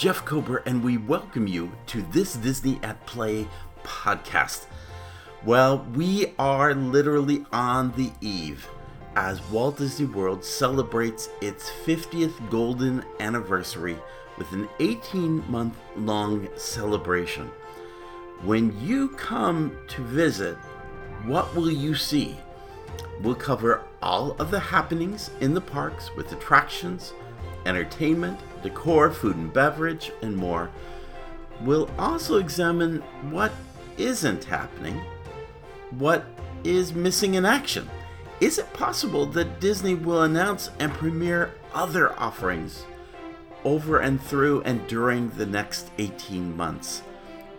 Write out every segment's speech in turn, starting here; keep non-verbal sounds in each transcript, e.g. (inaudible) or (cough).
Jeff Kober, and we welcome you to this Disney at Play podcast. Well, we are literally on the eve as Walt Disney World celebrates its 50th golden anniversary with an 18 month long celebration. When you come to visit, what will you see? We'll cover all of the happenings in the parks with attractions, entertainment, decor, food and beverage, and more. We'll also examine what isn't happening, what is missing in action. Is it possible that Disney will announce and premiere other offerings over and through and during the next 18 months?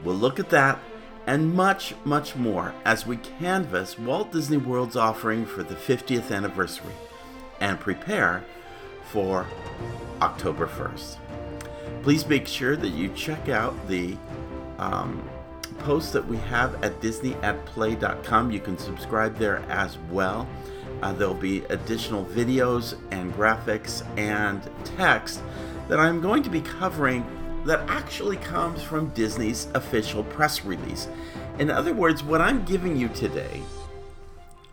We'll look at that and much, much more as we canvass Walt Disney World's offering for the 50th anniversary and prepare for October 1st. Please make sure that you check out the um, post that we have at disneyatplay.com. You can subscribe there as well. Uh, there'll be additional videos and graphics and text that I'm going to be covering that actually comes from Disney's official press release. In other words, what I'm giving you today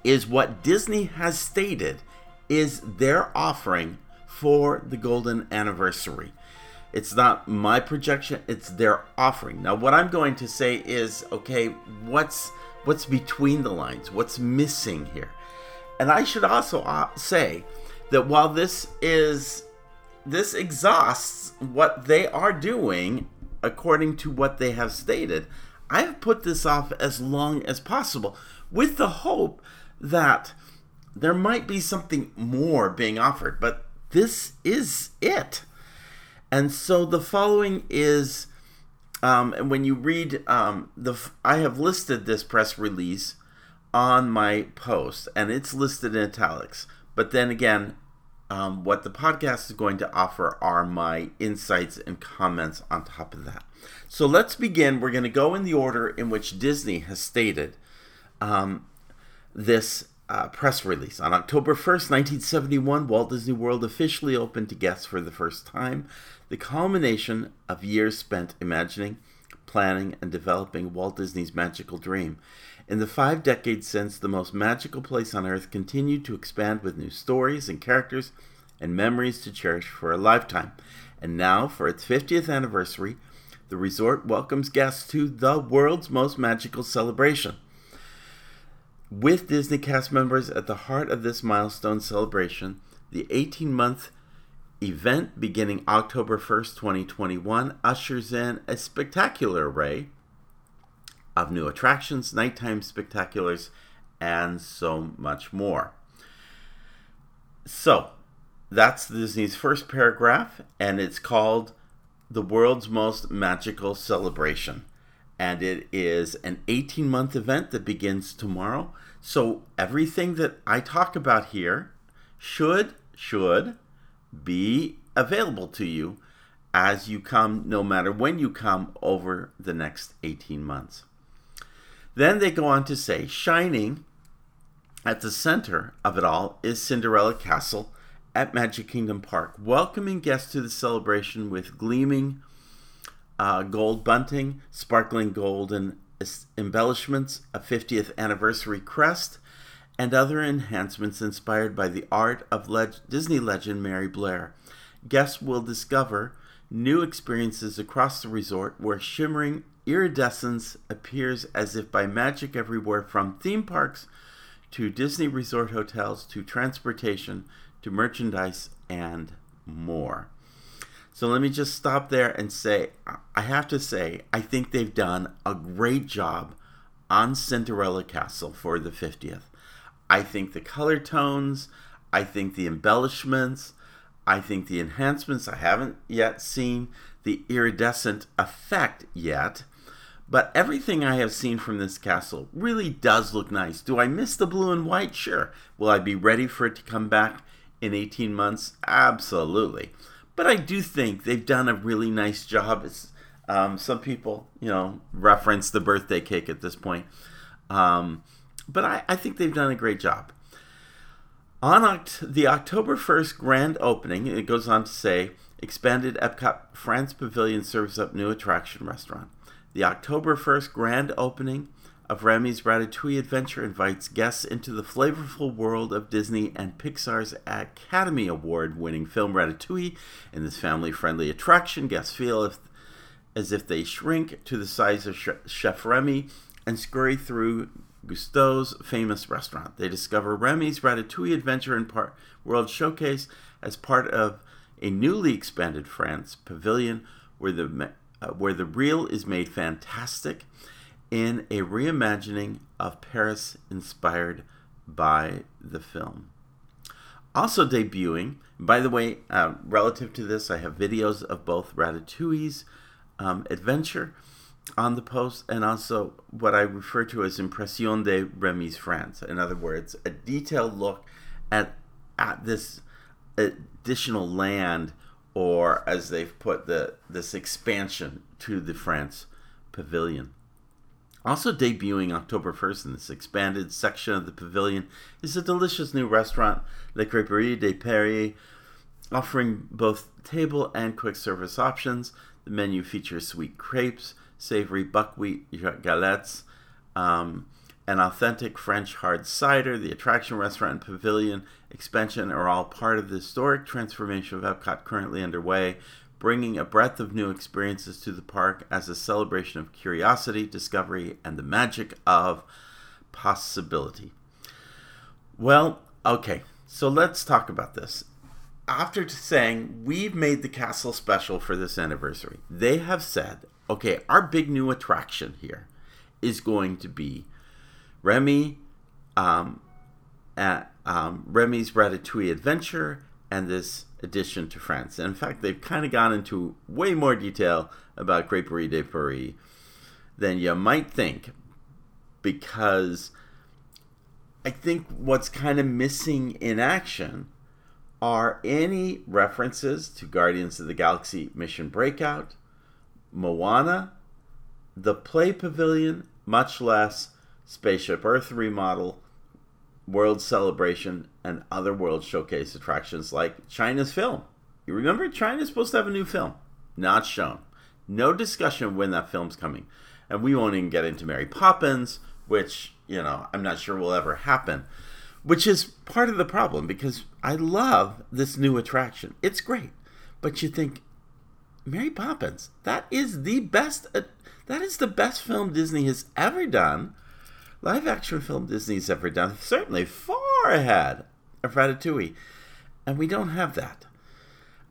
is what Disney has stated is their offering for the golden anniversary. It's not my projection, it's their offering. Now what I'm going to say is okay, what's what's between the lines? What's missing here? And I should also uh, say that while this is this exhausts what they are doing according to what they have stated. I have put this off as long as possible with the hope that there might be something more being offered, but this is it. And so the following is, um, and when you read um, the, I have listed this press release on my post, and it's listed in italics. But then again, um, what the podcast is going to offer are my insights and comments on top of that. So let's begin. We're going to go in the order in which Disney has stated um, this uh, press release. On October 1st, 1971, Walt Disney World officially opened to guests for the first time, the culmination of years spent imagining, planning, and developing Walt Disney's magical dream. In the five decades since, the most magical place on earth continued to expand with new stories and characters and memories to cherish for a lifetime. And now, for its 50th anniversary, the resort welcomes guests to the world's most magical celebration. With Disney cast members at the heart of this milestone celebration, the 18 month event beginning October 1st, 2021, ushers in a spectacular array of new attractions, nighttime spectaculars, and so much more. So, that's Disney's first paragraph, and it's called The World's Most Magical Celebration. And it is an 18 month event that begins tomorrow. So, everything that I talk about here should, should be available to you as you come, no matter when you come, over the next 18 months. Then they go on to say, shining at the center of it all is Cinderella Castle at Magic Kingdom Park, welcoming guests to the celebration with gleaming uh, gold bunting, sparkling golden embellishments, a 50th anniversary crest, and other enhancements inspired by the art of Disney legend Mary Blair. Guests will discover new experiences across the resort where shimmering iridescence appears as if by magic everywhere from theme parks to Disney resort hotels to transportation to merchandise and more. So let me just stop there and say I have to say I think they've done a great job on Cinderella Castle for the 50th. I think the color tones, I think the embellishments, I think the enhancements I haven't yet seen the iridescent effect yet but everything I have seen from this castle really does look nice. Do I miss the blue and white? Sure. Will I be ready for it to come back in 18 months? Absolutely. But I do think they've done a really nice job. Um, some people, you know, reference the birthday cake at this point. Um, but I, I, think they've done a great job. On Oct- the October 1st grand opening, it goes on to say, Expanded Epcot France Pavilion serves up new attraction restaurant. The October 1st grand opening of Remy's Ratatouille Adventure invites guests into the flavorful world of Disney and Pixar's Academy Award winning film Ratatouille. In this family friendly attraction, guests feel if, as if they shrink to the size of Chef Remy and scurry through Gusteau's famous restaurant. They discover Remy's Ratatouille Adventure and Par- World Showcase as part of a newly expanded France pavilion where the uh, where the real is made fantastic in a reimagining of Paris inspired by the film. Also debuting, by the way, uh, relative to this, I have videos of both Ratatouille's um, adventure on the post and also what I refer to as Impression de Remy's France. In other words, a detailed look at, at this additional land or as they've put the this expansion to the France pavilion. Also debuting October 1st in this expanded section of the pavilion is a delicious new restaurant, Le Crêperie de Paris, offering both table and quick service options. The menu features sweet crepes, savory buckwheat galettes, um, an authentic French hard cider, the attraction restaurant and pavilion expansion are all part of the historic transformation of Epcot currently underway, bringing a breadth of new experiences to the park as a celebration of curiosity, discovery, and the magic of possibility. Well, okay, so let's talk about this. After saying we've made the castle special for this anniversary, they have said, okay, our big new attraction here is going to be Remy um, at um, Remy's Ratatouille Adventure and this addition to France. And in fact, they've kind of gone into way more detail about Crêperie de Paris than you might think, because I think what's kind of missing in action are any references to Guardians of the Galaxy Mission Breakout, Moana, the Play Pavilion, much less Spaceship Earth remodel, World Celebration, and other World Showcase attractions like China's film. You remember China's supposed to have a new film? Not shown. No discussion when that film's coming. And we won't even get into Mary Poppins, which, you know, I'm not sure will ever happen. Which is part of the problem because I love this new attraction. It's great. But you think, Mary Poppins, that is the best, uh, that is the best film Disney has ever done live action film Disney's ever done, certainly far ahead of Ratatouille. And we don't have that.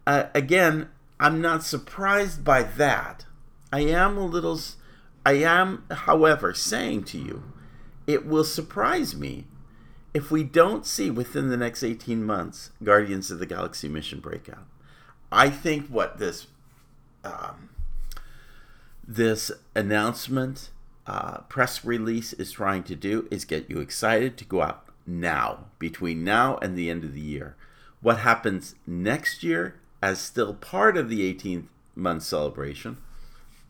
Uh, again, I'm not surprised by that. I am a little. I am, however, saying to you, it will surprise me if we don't see within the next 18 months Guardians of the Galaxy mission breakout. I think what this um, this announcement uh, press release is trying to do is get you excited to go out now, between now and the end of the year. What happens next year, as still part of the 18th month celebration,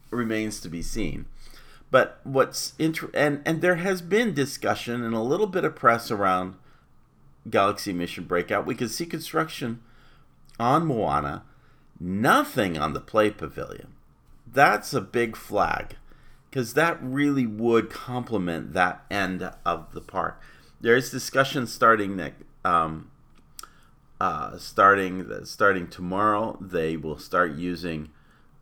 remains to be seen. But what's inter- and and there has been discussion and a little bit of press around Galaxy Mission Breakout. We can see construction on Moana, nothing on the Play Pavilion. That's a big flag because that really would complement that end of the park. There is discussion starting next, um, uh, starting starting tomorrow. They will start using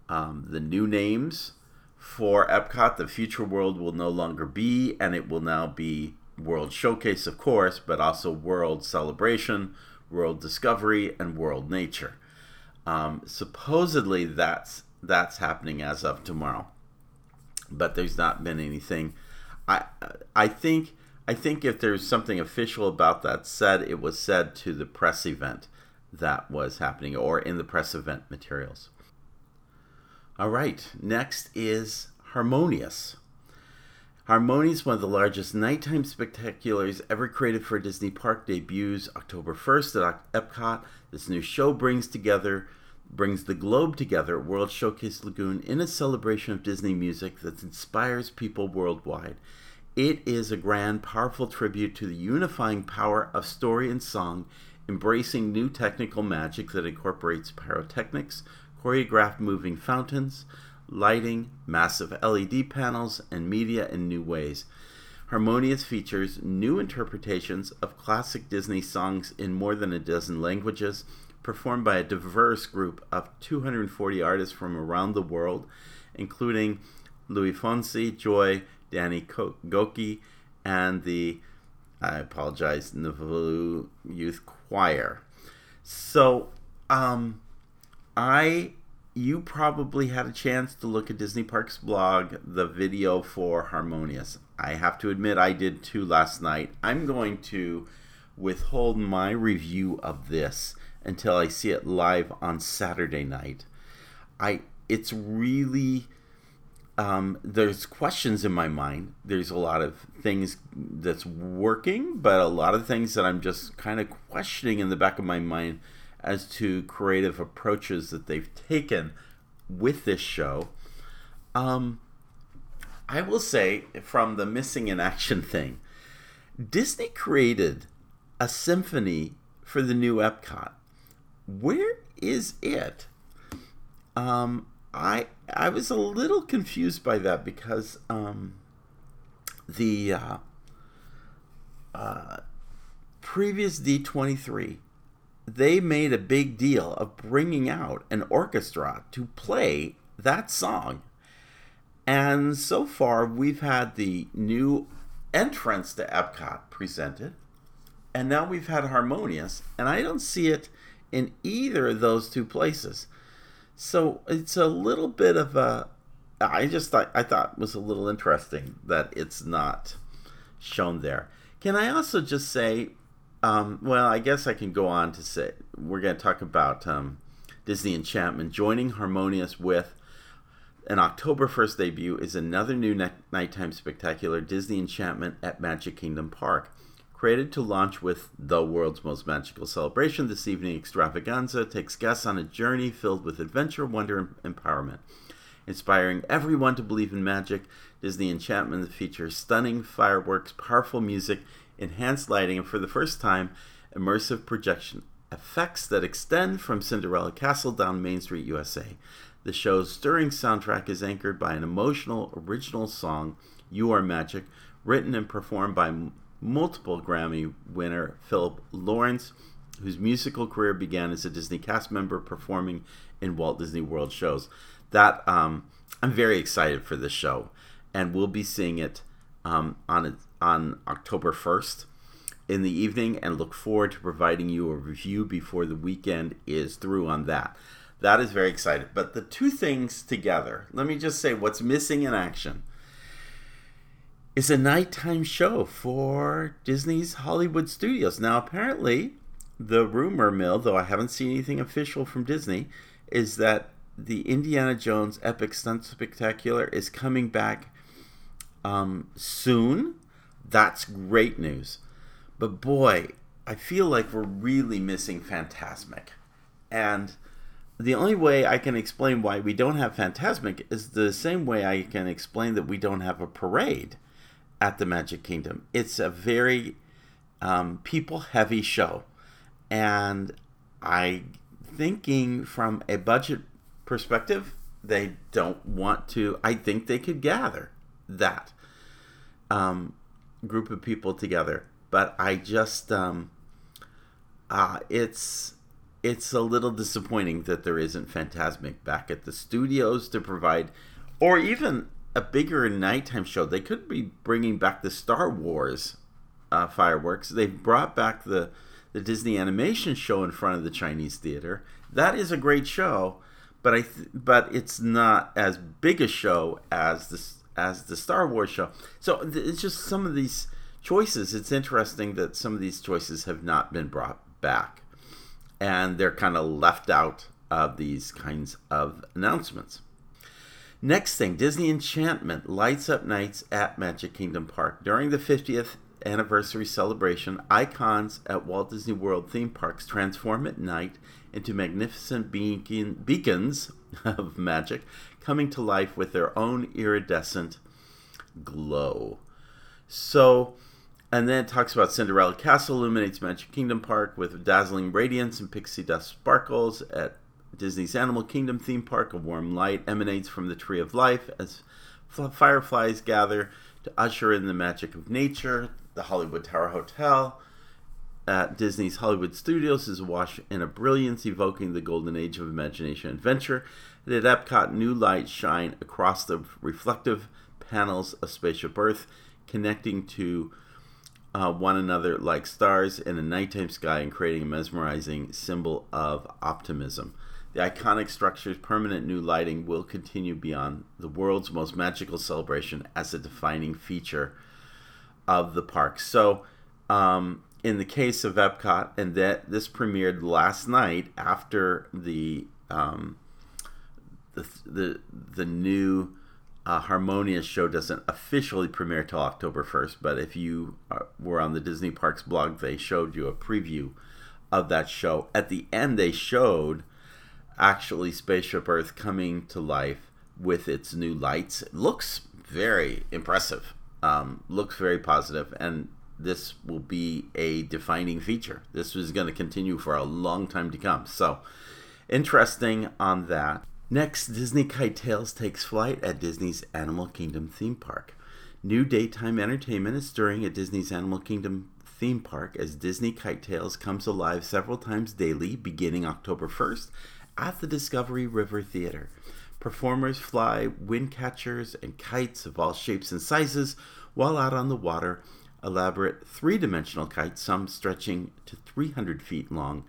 um, the new names for Epcot. The future world will no longer be, and it will now be World Showcase, of course, but also World Celebration, World Discovery, and World Nature. Um, supposedly, that's that's happening as of tomorrow but there's not been anything. I I think I think if there's something official about that said, it was said to the press event that was happening or in the press event materials. All right, next is Harmonious. Harmonious, one of the largest nighttime spectaculars ever created for Disney park, debuts October 1st at Epcot. This new show brings together brings the globe together World Showcase Lagoon in a celebration of Disney music that inspires people worldwide. It is a grand, powerful tribute to the unifying power of story and song embracing new technical magic that incorporates pyrotechnics, choreographed moving fountains, lighting, massive LED panels, and media in new ways. Harmonious features new interpretations of classic Disney songs in more than a dozen languages, performed by a diverse group of 240 artists from around the world, including Luis Fonsi, Joy, Danny Gokey, and the, I apologize, Nauvoo Youth Choir. So, um, I you probably had a chance to look at Disney Parks blog, the video for Harmonious. I have to admit, I did too last night. I'm going to withhold my review of this until I see it live on Saturday night. I it's really um, there's questions in my mind. There's a lot of things that's working, but a lot of things that I'm just kind of questioning in the back of my mind as to creative approaches that they've taken with this show. Um, I will say, from the missing in action thing, Disney created a symphony for the new Epcot. Where is it? Um, I I was a little confused by that because um, the uh, uh, previous D23 they made a big deal of bringing out an orchestra to play that song. And so far, we've had the new entrance to Epcot presented, and now we've had Harmonious, and I don't see it in either of those two places. So it's a little bit of a. I just thought I thought was a little interesting that it's not shown there. Can I also just say um, well, I guess I can go on to say we're going to talk about um, Disney Enchantment joining Harmonious with an October 1st debut is another new nighttime spectacular Disney Enchantment at Magic Kingdom Park. Created to launch with the world's most magical celebration, this evening extravaganza takes guests on a journey filled with adventure, wonder, and empowerment. Inspiring everyone to believe in magic, Disney Enchantment features stunning fireworks, powerful music, enhanced lighting, and for the first time, immersive projection effects that extend from Cinderella Castle down Main Street, USA. The show's stirring soundtrack is anchored by an emotional original song, You Are Magic, written and performed by multiple Grammy winner Philip Lawrence, whose musical career began as a Disney cast member performing in Walt Disney World shows. That um, I'm very excited for this show, and we'll be seeing it um, on on October 1st in the evening and look forward to providing you a review before the weekend is through on that. That is very exciting. But the two things together, let me just say what's missing in action is a nighttime show for Disney's Hollywood Studios. Now, apparently, the rumor mill, though I haven't seen anything official from Disney, is that the Indiana Jones Epic Stunt Spectacular is coming back um, soon. That's great news. But boy, I feel like we're really missing Fantasmic. And the only way I can explain why we don't have Fantasmic is the same way I can explain that we don't have a parade at the Magic Kingdom. It's a very um, people heavy show. And I thinking from a budget perspective, they don't want to. I think they could gather that. Um, group of people together. But I just, um, uh, it's it's a little disappointing that there isn't Fantasmic back at the studios to provide, or even a bigger nighttime show. They could be bringing back the Star Wars uh, fireworks. They've brought back the the Disney animation show in front of the Chinese theater. That is a great show, but I th- but it's not as big a show as this as the Star Wars show. So it's just some of these choices. It's interesting that some of these choices have not been brought back, and they're kind of left out of these kinds of announcements. Next thing, Disney Enchantment lights up nights at Magic Kingdom Park during the 50th anniversary celebration. Icons at Walt Disney World theme parks transform at night into magnificent beacon, beacons (laughs) of magic, coming to life with their own iridescent glow. So, And then it talks about Cinderella Castle illuminates Magic Kingdom Park with dazzling radiance and pixie dust sparkles. At Disney's Animal Kingdom theme park, a warm light emanates from the Tree of Life as fireflies gather to usher in the magic of nature. The Hollywood Tower Hotel at Disney's Hollywood Studios is awash in a brilliance evoking the golden age of imagination and adventure. And at Epcot, new lights shine across the reflective panels of Spaceship Earth, connecting to uh, one another like stars in a nighttime sky and creating a mesmerizing symbol of optimism. The iconic structure's permanent new lighting will continue beyond the world's most magical celebration as a defining feature of the park. So, um, in the case of Epcot, and that this premiered last night after the um, the the the new uh, Harmonious show doesn't officially premiere till October first. But if you are, were on the Disney Parks blog, they showed you a preview of that show. At the end, they showed actually Spaceship Earth coming to life with its new lights. It looks very impressive. Um, looks very positive, and this will be a defining feature. This is going to continue for a long time to come. So, interesting on that. Next, Disney Kite Tales takes flight at Disney's Animal Kingdom theme park. New daytime entertainment is stirring at Disney's Animal Kingdom theme park as Disney Kite Tales comes alive several times daily beginning October 1st at the Discovery River Theater. Performers fly wind catchers and kites of all shapes and sizes while out on the water elaborate three dimensional kites, some stretching to 300 feet long,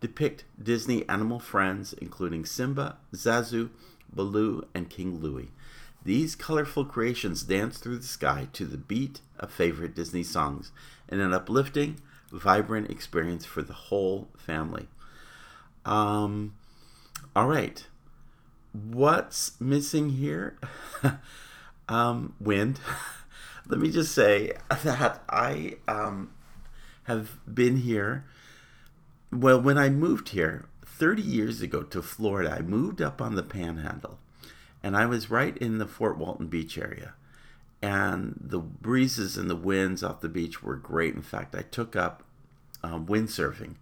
depict Disney animal friends, including Simba, Zazu, Baloo, and King Louie. These colorful creations dance through the sky to the beat of favorite Disney songs in an uplifting, vibrant experience for the whole family. Um, all right. What's missing here? (laughs) um, wind. (laughs) let me just say that I um, have been here. Well, when I moved here 30 years ago to Florida, I moved up on the panhandle and I was right in the Fort Walton Beach area. And the breezes and the winds off the beach were great. In fact, I took up um, windsurfing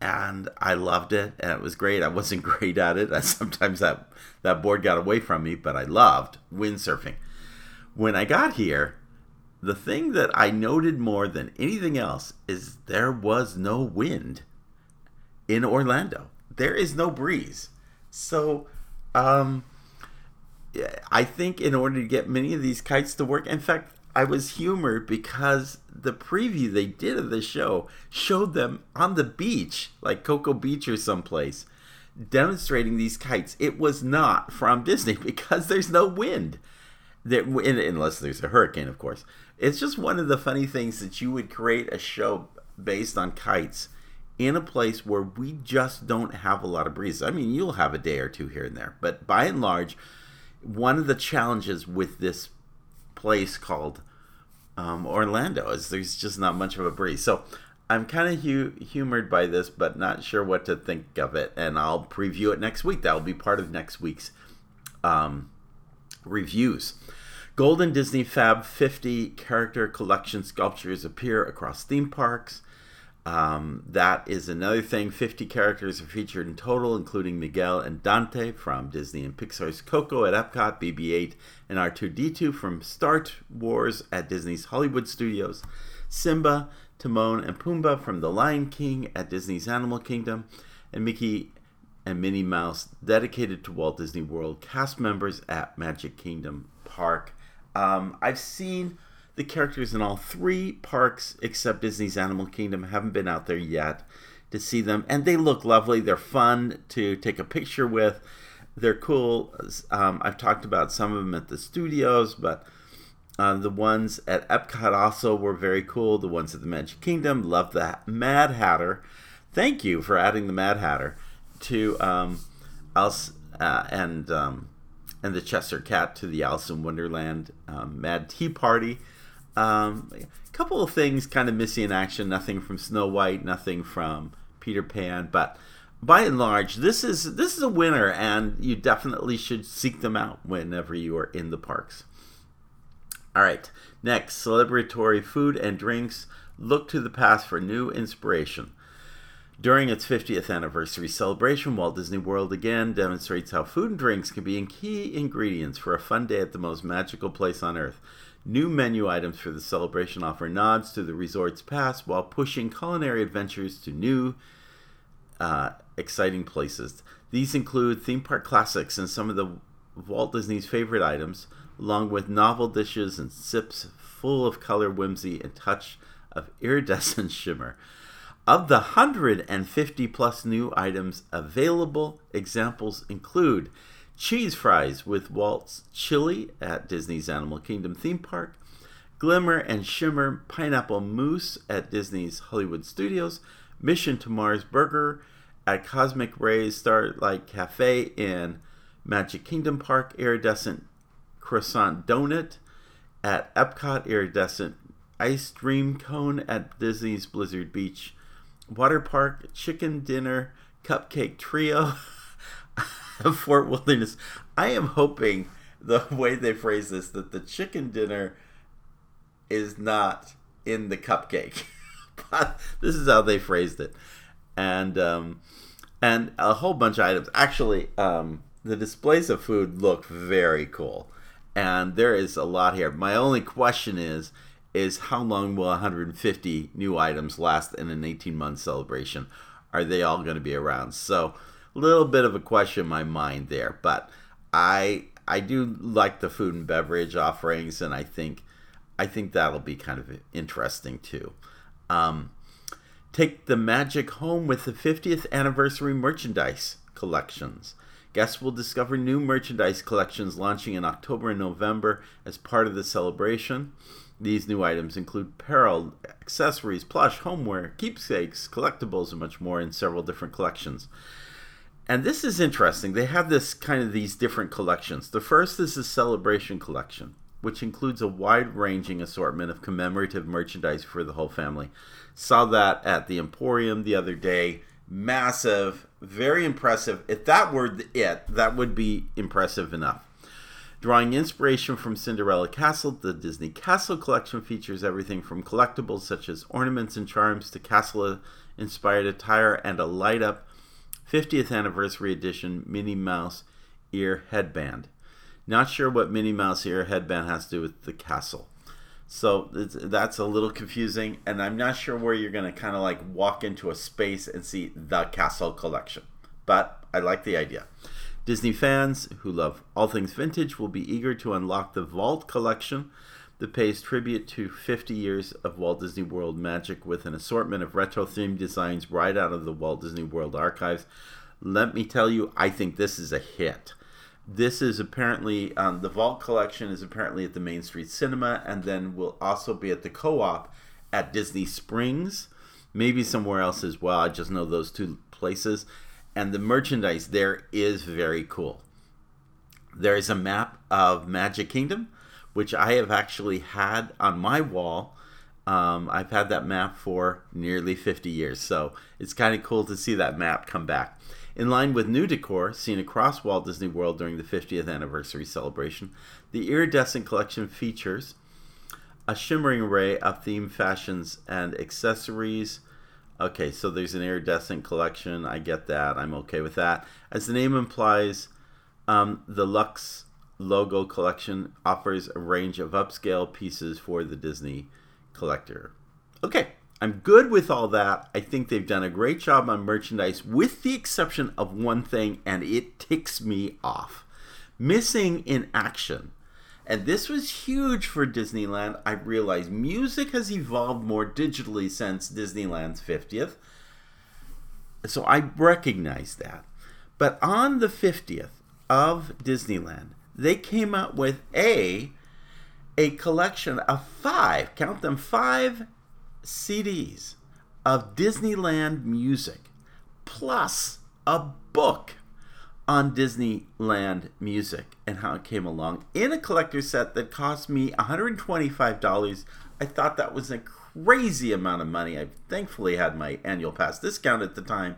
and I loved it and it was great. I wasn't (laughs) great at it. I, Sometimes that, that board got away from me, but I loved windsurfing. When I got here, the thing that I noted more than anything else is there was no wind in Orlando. There is no breeze. So, um, I think in order to get many of these kites to work, in fact, I was humored because the preview they did of the show showed them on the beach, like Cocoa Beach or someplace, demonstrating these kites. It was not from Disney (laughs) because there's no wind. There, unless there's a hurricane, of course. It's just one of the funny things that you would create a show based on kites in a place where we just don't have a lot of breeze. I mean, you'll have a day or two here and there, but by and large, one of the challenges with this place called um, Orlando is there's just not much of a breeze. So I'm kind of hu- humored by this, but not sure what to think of it. And I'll preview it next week. That will be part of next week's um, reviews. Golden Disney Fab 50 character collection sculptures appear across theme parks. Um, that is another thing. 50 characters are featured in total, including Miguel and Dante from Disney and Pixar's Coco at Epcot, BB 8, and R2D2 from Star Wars at Disney's Hollywood Studios, Simba, Timon, and Pumbaa from The Lion King at Disney's Animal Kingdom, and Mickey and Minnie Mouse dedicated to Walt Disney World cast members at Magic Kingdom Park. Um, I've seen the characters in all three parks except Disney's Animal Kingdom. Haven't been out there yet to see them, and they look lovely. They're fun to take a picture with. They're cool. Um, I've talked about some of them at the studios, but uh, the ones at Epcot also were very cool. The ones at the Magic Kingdom, love the Mad Hatter. Thank you for adding the Mad Hatter to um, us uh, and um, and the Cheshire Cat to the Alice in Wonderland um, Mad Tea Party. Um, a couple of things kind of missing in action. Nothing from Snow White, nothing from Peter Pan, but by and large, this is this is a winner, and you definitely should seek them out whenever you are in the parks. All right, next, celebratory food and drinks look to the past for new inspiration. During its 50th anniversary celebration, Walt Disney World again demonstrates how food and drinks can be key ingredients for a fun day at the most magical place on earth. New menu items for the celebration offer nods to the resort's past while pushing culinary adventures to new, uh, exciting places. These include theme park classics and some of the Walt Disney's favorite items, along with novel dishes and sips full of color, whimsy, and touch of iridescent (laughs) shimmer. Of the 150 plus new items available, examples include cheese fries with Walt's chili at Disney's Animal Kingdom theme park, Glimmer and Shimmer pineapple mousse at Disney's Hollywood Studios, Mission to Mars burger at Cosmic Rays Starlight Cafe in Magic Kingdom Park, iridescent croissant donut at Epcot, iridescent ice Cream cone at Disney's Blizzard Beach water park, chicken dinner, cupcake trio (laughs) (laughs) of Fort Wilderness. I am hoping the (laughs) way they phrase this that the chicken dinner is not in the cupcake. (laughs) but this is how they phrased it. And um, and a whole bunch of items. Actually, um, the displays of food look very cool. And there is a lot here. My only question is is how long will 150 new items last in an 18 month celebration? Are they all going to be around? So, little bit of a question in my mind there, but I I do like the food and beverage offerings, and I think I think that'll be kind of interesting too. Um, take the magic home with the 50th anniversary merchandise collections. Guests will discover new merchandise collections launching in October and November as part of the celebration. These new items include apparel, accessories, plush, homeware, keepsakes, collectibles, and much more in several different collections. And this is interesting. They have this kind of these different collections. The first is the Celebration Collection, which includes a wide ranging assortment of commemorative merchandise for the whole family. Saw that at the Emporium the other day. Massive, very impressive. If that were it, that would be impressive enough. Drawing inspiration from Cinderella Castle, the Disney Castle Collection features everything from collectibles such as ornaments and charms to castle inspired attire and a light up 50th anniversary edition Minnie Mouse ear headband. Not sure what Minnie Mouse ear headband has to do with the castle. So that's a little confusing, and I'm not sure where you're going to kind of like walk into a space and see the castle collection. But I like the idea. Disney fans who love all things vintage will be eager to unlock the Vault collection that pays tribute to 50 years of Walt Disney World magic with an assortment of retro themed designs right out of the Walt Disney World archives. Let me tell you, I think this is a hit. This is apparently, um, the Vault collection is apparently at the Main Street Cinema and then will also be at the co op at Disney Springs, maybe somewhere else as well. I just know those two places and the merchandise there is very cool. There is a map of Magic Kingdom, which I have actually had on my wall. Um, I've had that map for nearly 50 years, so it's kind of cool to see that map come back. In line with new decor seen across Walt Disney World during the 50th anniversary celebration, the Iridescent collection features a shimmering array of theme fashions and accessories Okay, so there's an iridescent collection. I get that. I'm okay with that. As the name implies, um, the Lux logo collection offers a range of upscale pieces for the Disney collector. Okay, I'm good with all that. I think they've done a great job on merchandise, with the exception of one thing, and it ticks me off missing in action. And this was huge for Disneyland. I realized music has evolved more digitally since Disneyland's 50th. So I recognize that. But on the 50th of Disneyland, they came out with a a collection of five, count them, five CDs of Disneyland music plus a book on Disneyland music and how it came along in a collector set that cost me $125. I thought that was a crazy amount of money. I thankfully had my annual pass discount at the time.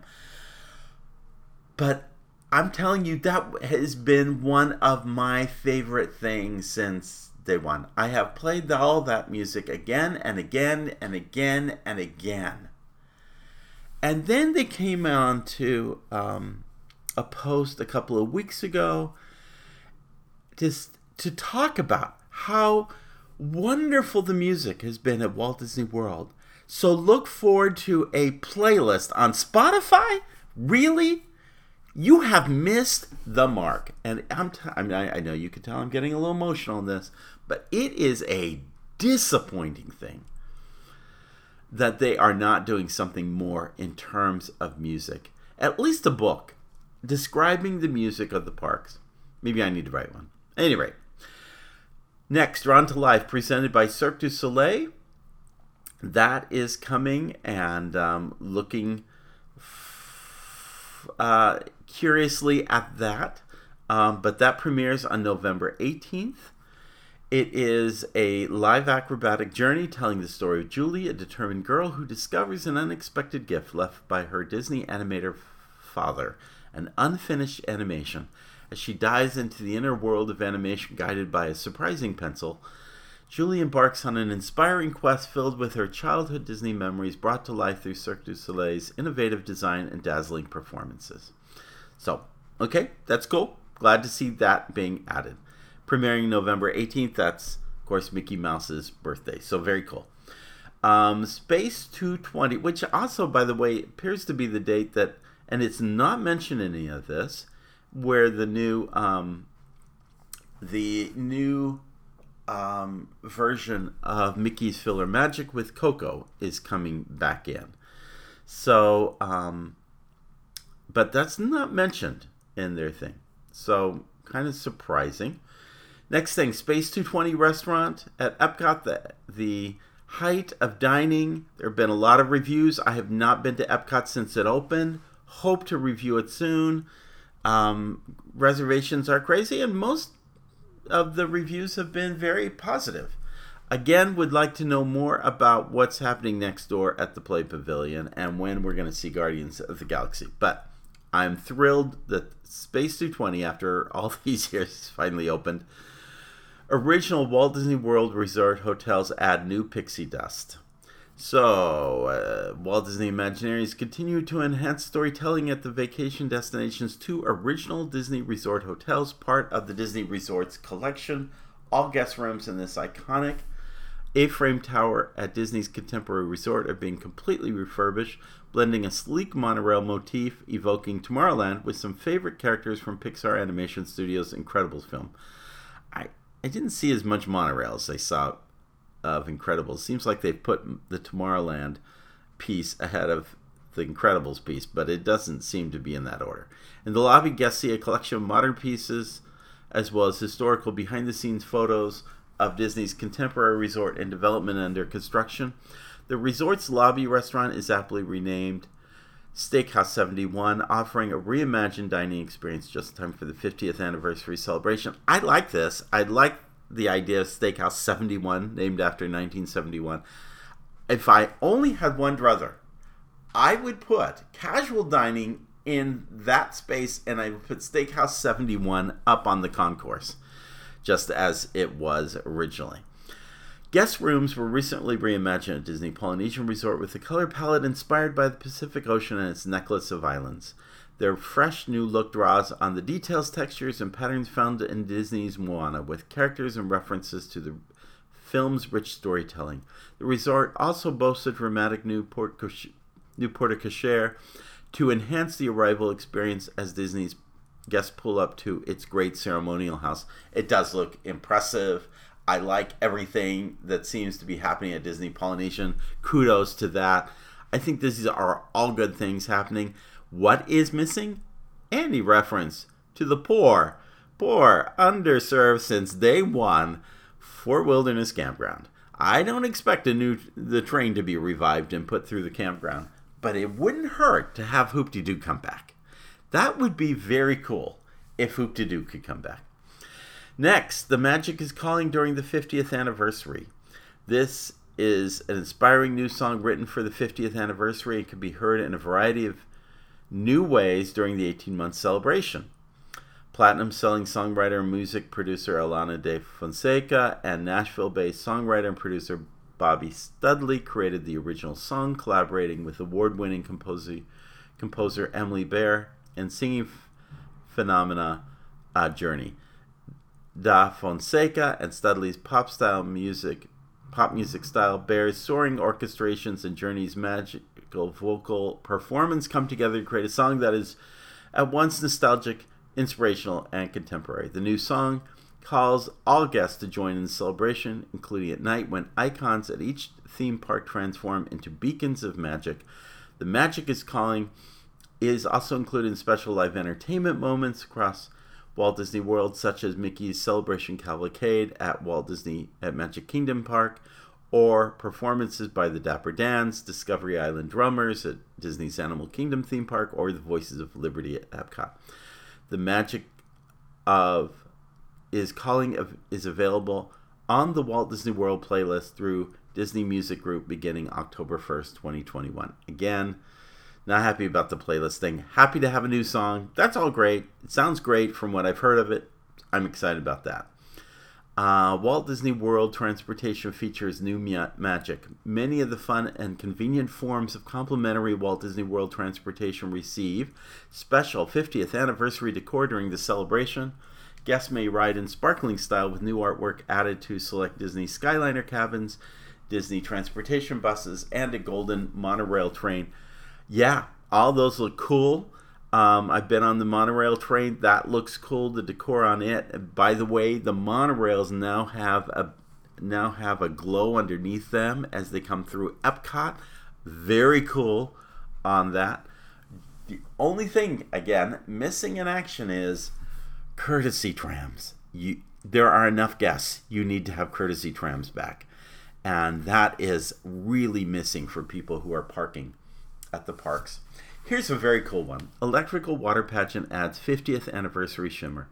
But I'm telling you, that has been one of my favorite things since day one. I have played all that music again and again and again and again. And then they came on to um, a post a couple of weeks ago just to talk about how wonderful the music has been at Walt Disney World. So look forward to a playlist on Spotify. Really? You have missed the mark. And I'm t- I, mean, I, I know you can tell I'm getting a little emotional on this, but it is a disappointing thing that they are not doing something more in terms of music. At least a book describing the music of the parks. Maybe I need to write one. At any rate, next, Drawn to Life, presented by Cirque du Soleil. That is coming and um, looking f- uh, curiously at that. Um, but that premieres on November 18th. It is a live acrobatic journey telling the story of Julie, a determined girl who discovers an unexpected gift left by her Disney animator father, an unfinished animation. As she dives into the inner world of animation guided by a surprising pencil, Julie embarks on an inspiring quest filled with her childhood Disney memories brought to life through Cirque du Soleil's innovative design and dazzling performances. So, okay, that's cool. Glad to see that being added. Premiering November 18th, that's, of course, Mickey Mouse's birthday. So, very cool. Um, Space 220, which also, by the way, appears to be the date that, and it's not mentioned in any of this, where the new, um, the new um, version of Mickey's PhilharMagic with Coco is coming back in. So, um, but that's not mentioned in their thing. So, kind of surprising. Next thing, Space 220 restaurant at Epcot, the, the height of dining. There have been a lot of reviews. I have not been to Epcot since it opened. Hope to review it soon. Um, reservations are crazy, and most of the reviews have been very positive. Again, would like to know more about what's happening next door at the Play Pavilion and when we're going to see Guardians of the Galaxy. But I'm thrilled that Space 220, after all (laughs) these years, finally opened. Original Walt Disney World Resort hotels add new pixie dust. So, uh, Walt Disney Imagineers continue to enhance storytelling at the vacation destination's two original Disney Resort hotels, part of the Disney Resorts collection. All guest rooms in this iconic A-frame tower at Disney's Contemporary Resort are being completely refurbished, blending a sleek monorail motif evoking Tomorrowland with some favorite characters from Pixar Animation Studios' Incredibles film. I, I didn't see as much monorail as I saw of Incredibles. Seems like they've put the Tomorrowland piece ahead of the Incredibles piece, but it doesn't seem to be in that order. In the lobby, guests see a collection of modern pieces as well as historical behind the scenes photos of Disney's contemporary resort and development under construction. The resort's lobby restaurant is aptly renamed Steakhouse 71, offering a reimagined dining experience just in time for the 50th anniversary celebration. I like this. I like the idea of Steakhouse 71, named after 1971. If I only had one brother, I would put casual dining in that space and I would put Steakhouse 71 up on the concourse, just as it was originally. Guest rooms were recently reimagined at Disney Polynesian Resort with a color palette inspired by the Pacific Ocean and its necklace of islands. Their fresh new look draws on the details, textures, and patterns found in Disney's Moana, with characters and references to the film's rich storytelling. The resort also boasts a dramatic new port new porte-cochere to enhance the arrival experience as Disney's guests pull up to its great ceremonial house. It does look impressive. I like everything that seems to be happening at Disney Polynesian. Kudos to that. I think these are all good things happening. What is missing? Any reference to the poor, poor, underserved since day one Fort Wilderness Campground. I don't expect a new the train to be revived and put through the campground, but it wouldn't hurt to have Hoop-Dee-Doo come back. That would be very cool if Hoop-Dee-Doo could come back. Next, The Magic is Calling during the 50th anniversary. This is an inspiring new song written for the 50th anniversary and can be heard in a variety of new ways during the 18 month celebration. Platinum selling songwriter and music producer Alana de Fonseca and Nashville based songwriter and producer Bobby Studley created the original song, collaborating with award winning composer, composer Emily Bear and singing phenomena uh, Journey. Da Fonseca and Studley's pop style music, pop music style, Bear's soaring orchestrations and Journey's magical vocal performance come together to create a song that is at once nostalgic, inspirational, and contemporary. The new song calls all guests to join in the celebration, including at night when icons at each theme park transform into beacons of magic. The magic is calling is also included in special live entertainment moments across Walt Disney World, such as Mickey's Celebration Cavalcade at Walt Disney at Magic Kingdom Park, or performances by the Dapper Dans, Discovery Island Drummers at Disney's Animal Kingdom theme park, or the Voices of Liberty at Epcot. The magic of is calling is available on the Walt Disney World playlist through Disney Music Group beginning October 1st, 2021. Again, not happy about the playlist thing. Happy to have a new song. That's all great. It sounds great from what I've heard of it. I'm excited about that. Uh, Walt Disney World Transportation features new magic. Many of the fun and convenient forms of complimentary Walt Disney World Transportation receive special 50th anniversary decor during the celebration. Guests may ride in sparkling style with new artwork added to select Disney Skyliner cabins, Disney transportation buses, and a golden monorail train yeah, all those look cool. Um, I've been on the monorail train. That looks cool. The decor on it. By the way, the monorails now have a now have a glow underneath them as they come through Epcot. Very cool on that. The only thing again missing in action is courtesy trams. You there are enough guests. You need to have courtesy trams back. And that is really missing for people who are parking at the parks. Here's a very cool one. Electrical Water Pageant adds 50th anniversary shimmer.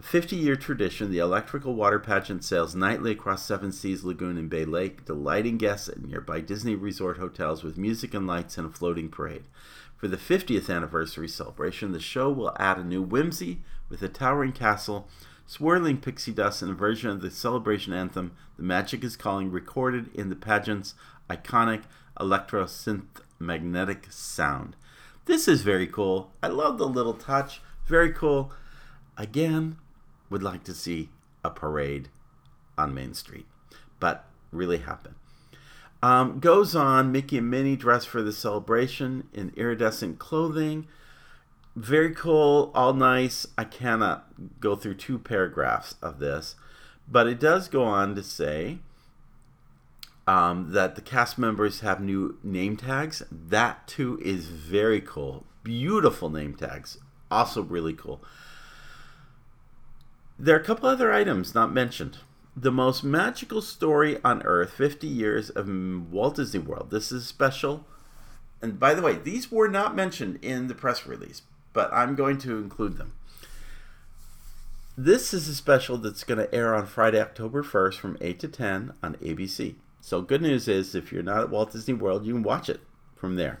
A 50 year tradition, the Electrical Water Pageant sails nightly across Seven Seas Lagoon and Bay Lake, delighting guests at nearby Disney resort hotels with music and lights and a floating parade. For the 50th anniversary celebration, the show will add a new whimsy with a towering castle, swirling pixie dust, and a version of the celebration anthem, The Magic is Calling, recorded in the pageant's iconic electro synth magnetic sound. This is very cool. I love the little touch. Very cool. Again, would like to see a parade on Main Street, but really happen. Um, goes on, Mickey and Minnie dress for the celebration in iridescent clothing. Very cool, all nice. I cannot go through two paragraphs of this, but it does go on to say um, that the cast members have new name tags. That too is very cool. Beautiful name tags. Also, really cool. There are a couple other items not mentioned. The most magical story on earth 50 years of Walt Disney World. This is special. And by the way, these were not mentioned in the press release, but I'm going to include them. This is a special that's going to air on Friday, October 1st from 8 to 10 on ABC. So good news is if you're not at Walt Disney World, you can watch it from there.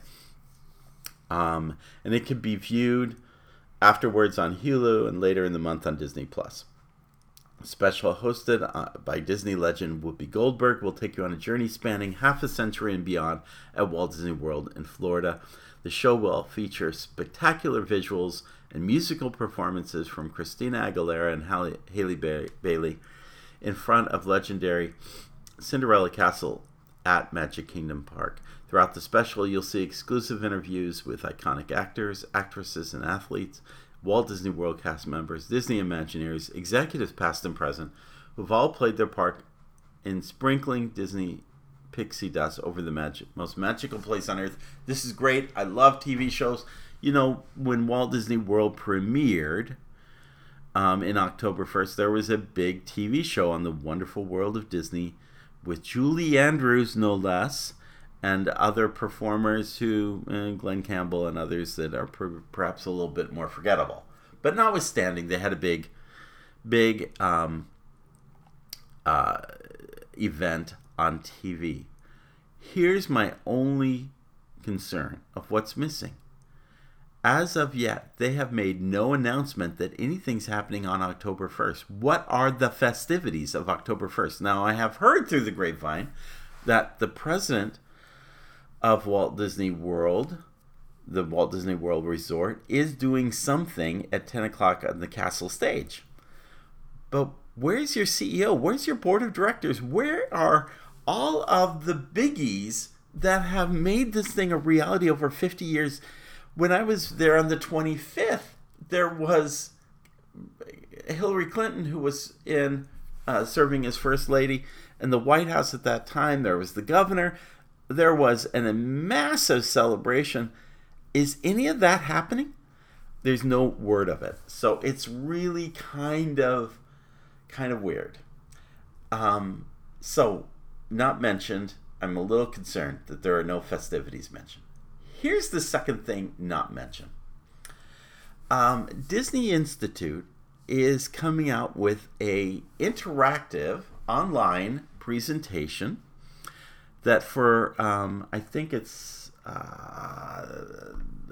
Um, and it can be viewed afterwards on Hulu and later in the month on Disney Plus. Special hosted uh, by Disney legend Whoopi Goldberg will take you on a journey spanning half a century and beyond at Walt Disney World in Florida. The show will feature spectacular visuals and musical performances from Christina Aguilera and Halle, Halle ba- Bailey in front of legendary Cinderella Castle at Magic Kingdom Park. Throughout the special, you'll see exclusive interviews with iconic actors, actresses, and athletes, Walt Disney World cast members, Disney Imagineers, executives past and present, who've all played their part in sprinkling Disney pixie dust over the magic, most magical place on earth. This is great. I love TV shows. You know, when Walt Disney World premiered um, in October 1st, there was a big TV show on the wonderful world of Disney with Julie Andrews, no less, and other performers who, uh, Glen Campbell and others that are per- perhaps a little bit more forgettable. But notwithstanding, they had a big, big um, uh, event on TV. Here's my only concern of what's missing. As of yet, they have made no announcement that anything's happening on October 1st. What are the festivities of October 1st? Now, I have heard through the grapevine that the president of Walt Disney World, the Walt Disney World Resort, is doing something at 10 o'clock on the castle stage. But where's your CEO? Where's your board of directors? Where are all of the biggies that have made this thing a reality over 50 years? When I was there on the 25th, there was Hillary Clinton, who was in uh, serving as first lady in the White House at that time. There was the governor. There was an, a massive celebration. Is any of that happening? There's no word of it. So it's really kind of kind of weird. Um, so, not mentioned. I'm a little concerned that there are no festivities mentioned. Here's the second thing not mentioned. Um, Disney Institute is coming out with a interactive online presentation that for um, I think it's uh,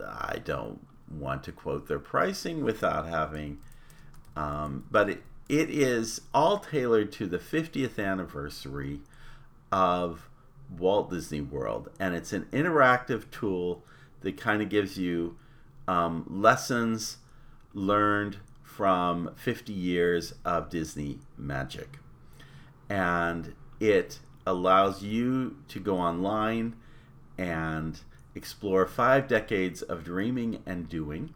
I don't want to quote their pricing without having, um, but it, it is all tailored to the 50th anniversary of Walt Disney World, and it's an interactive tool that kind of gives you um, lessons learned from 50 years of Disney magic. And it allows you to go online and explore five decades of dreaming and doing.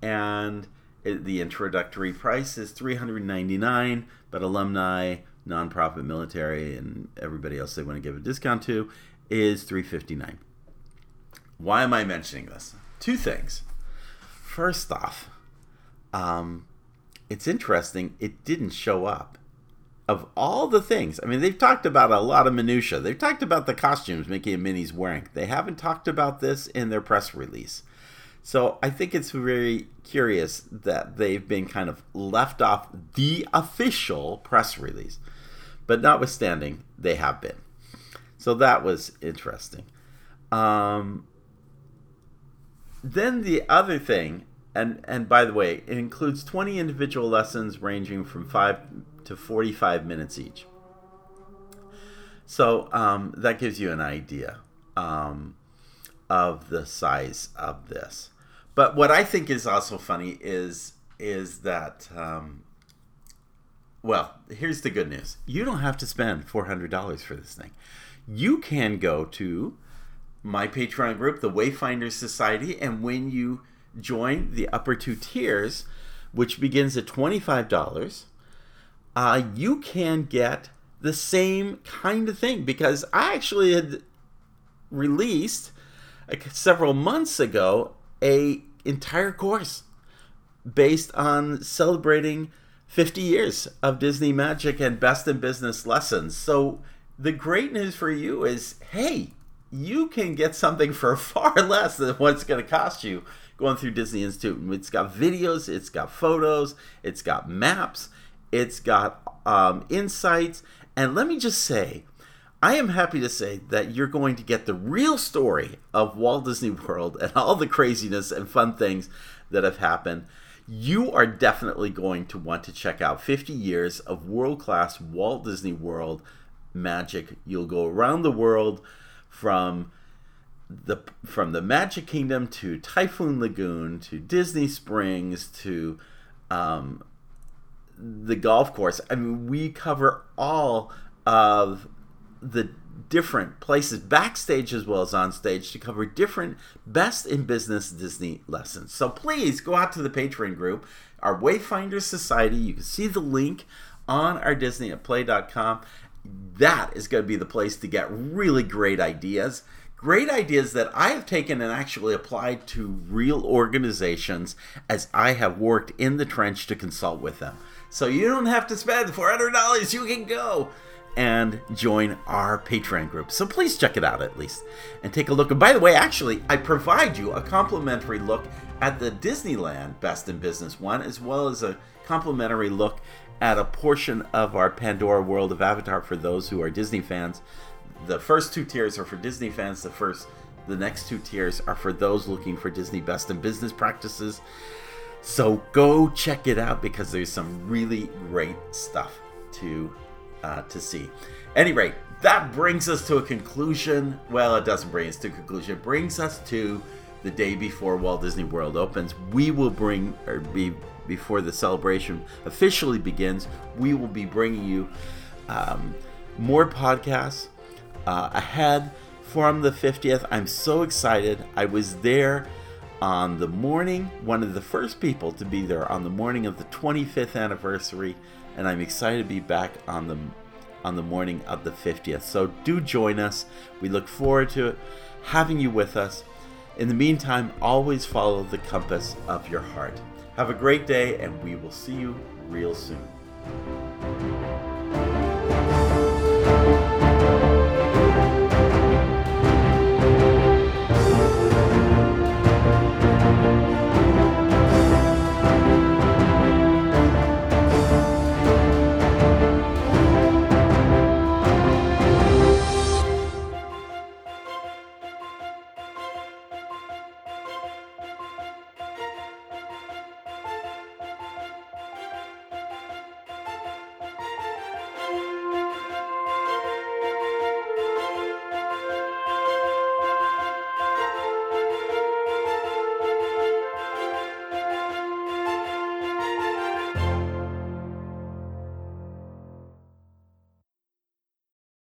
And it, the introductory price is 399 but alumni nonprofit military and everybody else they want to give a discount to is 359 why am i mentioning this? Two things. First off um, it's interesting it didn't show up. Of all the things i mean they've talked about a lot of minutia they've talked about the costumes mickey and minnie's wearing. They haven't talked about this in their press release. So I think it's very curious that they've been kind of left off the official press release. But notwithstanding, they have been. So that was interesting. Um, then the other thing, and and by the way, it includes 20 individual lessons ranging from 5 to 45 minutes each. So um, that gives you an idea um, of the size of this. But what I think is also funny is is that um, well, here's the good news. You don't have to spend $400 for this thing. You can go to my Patreon group, the Wayfinders Society, and when you join the upper two tiers, which begins at $25, uh, you can get the same kind of thing because I actually had released several months ago a entire course based on celebrating 50 years of Disney magic and best in business lessons. So the great news for you is, hey, you can get something for (laughs) far less than what it's going to cost you going through Disney Institute. It's got videos, it's got photos, it's got maps, it's got um, insights. And let me just say, I am happy to say that you're going to get the real story of Walt Disney (laughs) World and all the craziness and fun things that have happened. You are definitely going to want to check out 50 years of world class Walt Disney World magic. You'll go around the world from the from the Magic Kingdom to Typhoon Lagoon to Disney Springs to um, the golf course. I mean, we cover all of the different places backstage as well as on stage to cover different best in business Disney lessons. So please go out to the Patreon group, our Wayfinders Society. You can see the link on our Disney at play.com. That is going to be the place to get really great ideas. Great ideas that I have taken and actually applied to real organizations as I have worked in the trench to consult with them. So you don't have to spend $400, you can go and join our Patreon group. So please check it out at least and take a look. And by the way, actually, I provide you a complimentary look at the Disneyland Best in Business one, as well as a complimentary look at a portion of our Pandora World of Avatar for those who are Disney fans. The first two tiers are for Disney fans. The first The next two tiers are for those looking for Disney best in business practices. So go check it out because there's some really great stuff to uh, to see. Any rate, that brings us to a conclusion. Well, it doesn't bring us to a conclusion. It brings us to the day before Walt Disney World opens. We will bring or be before the celebration officially begins. We will be bringing you um, more podcasts uh, ahead from the 50th. I'm so excited. I was there on the morning, one of the first people to be there on the morning of the 25th anniversary, and I'm excited to be back on the on the morning of the 50th. So do join us. We look forward to having you with us. In the meantime, always follow the compass of your heart. Have a great day, and we will see you real soon.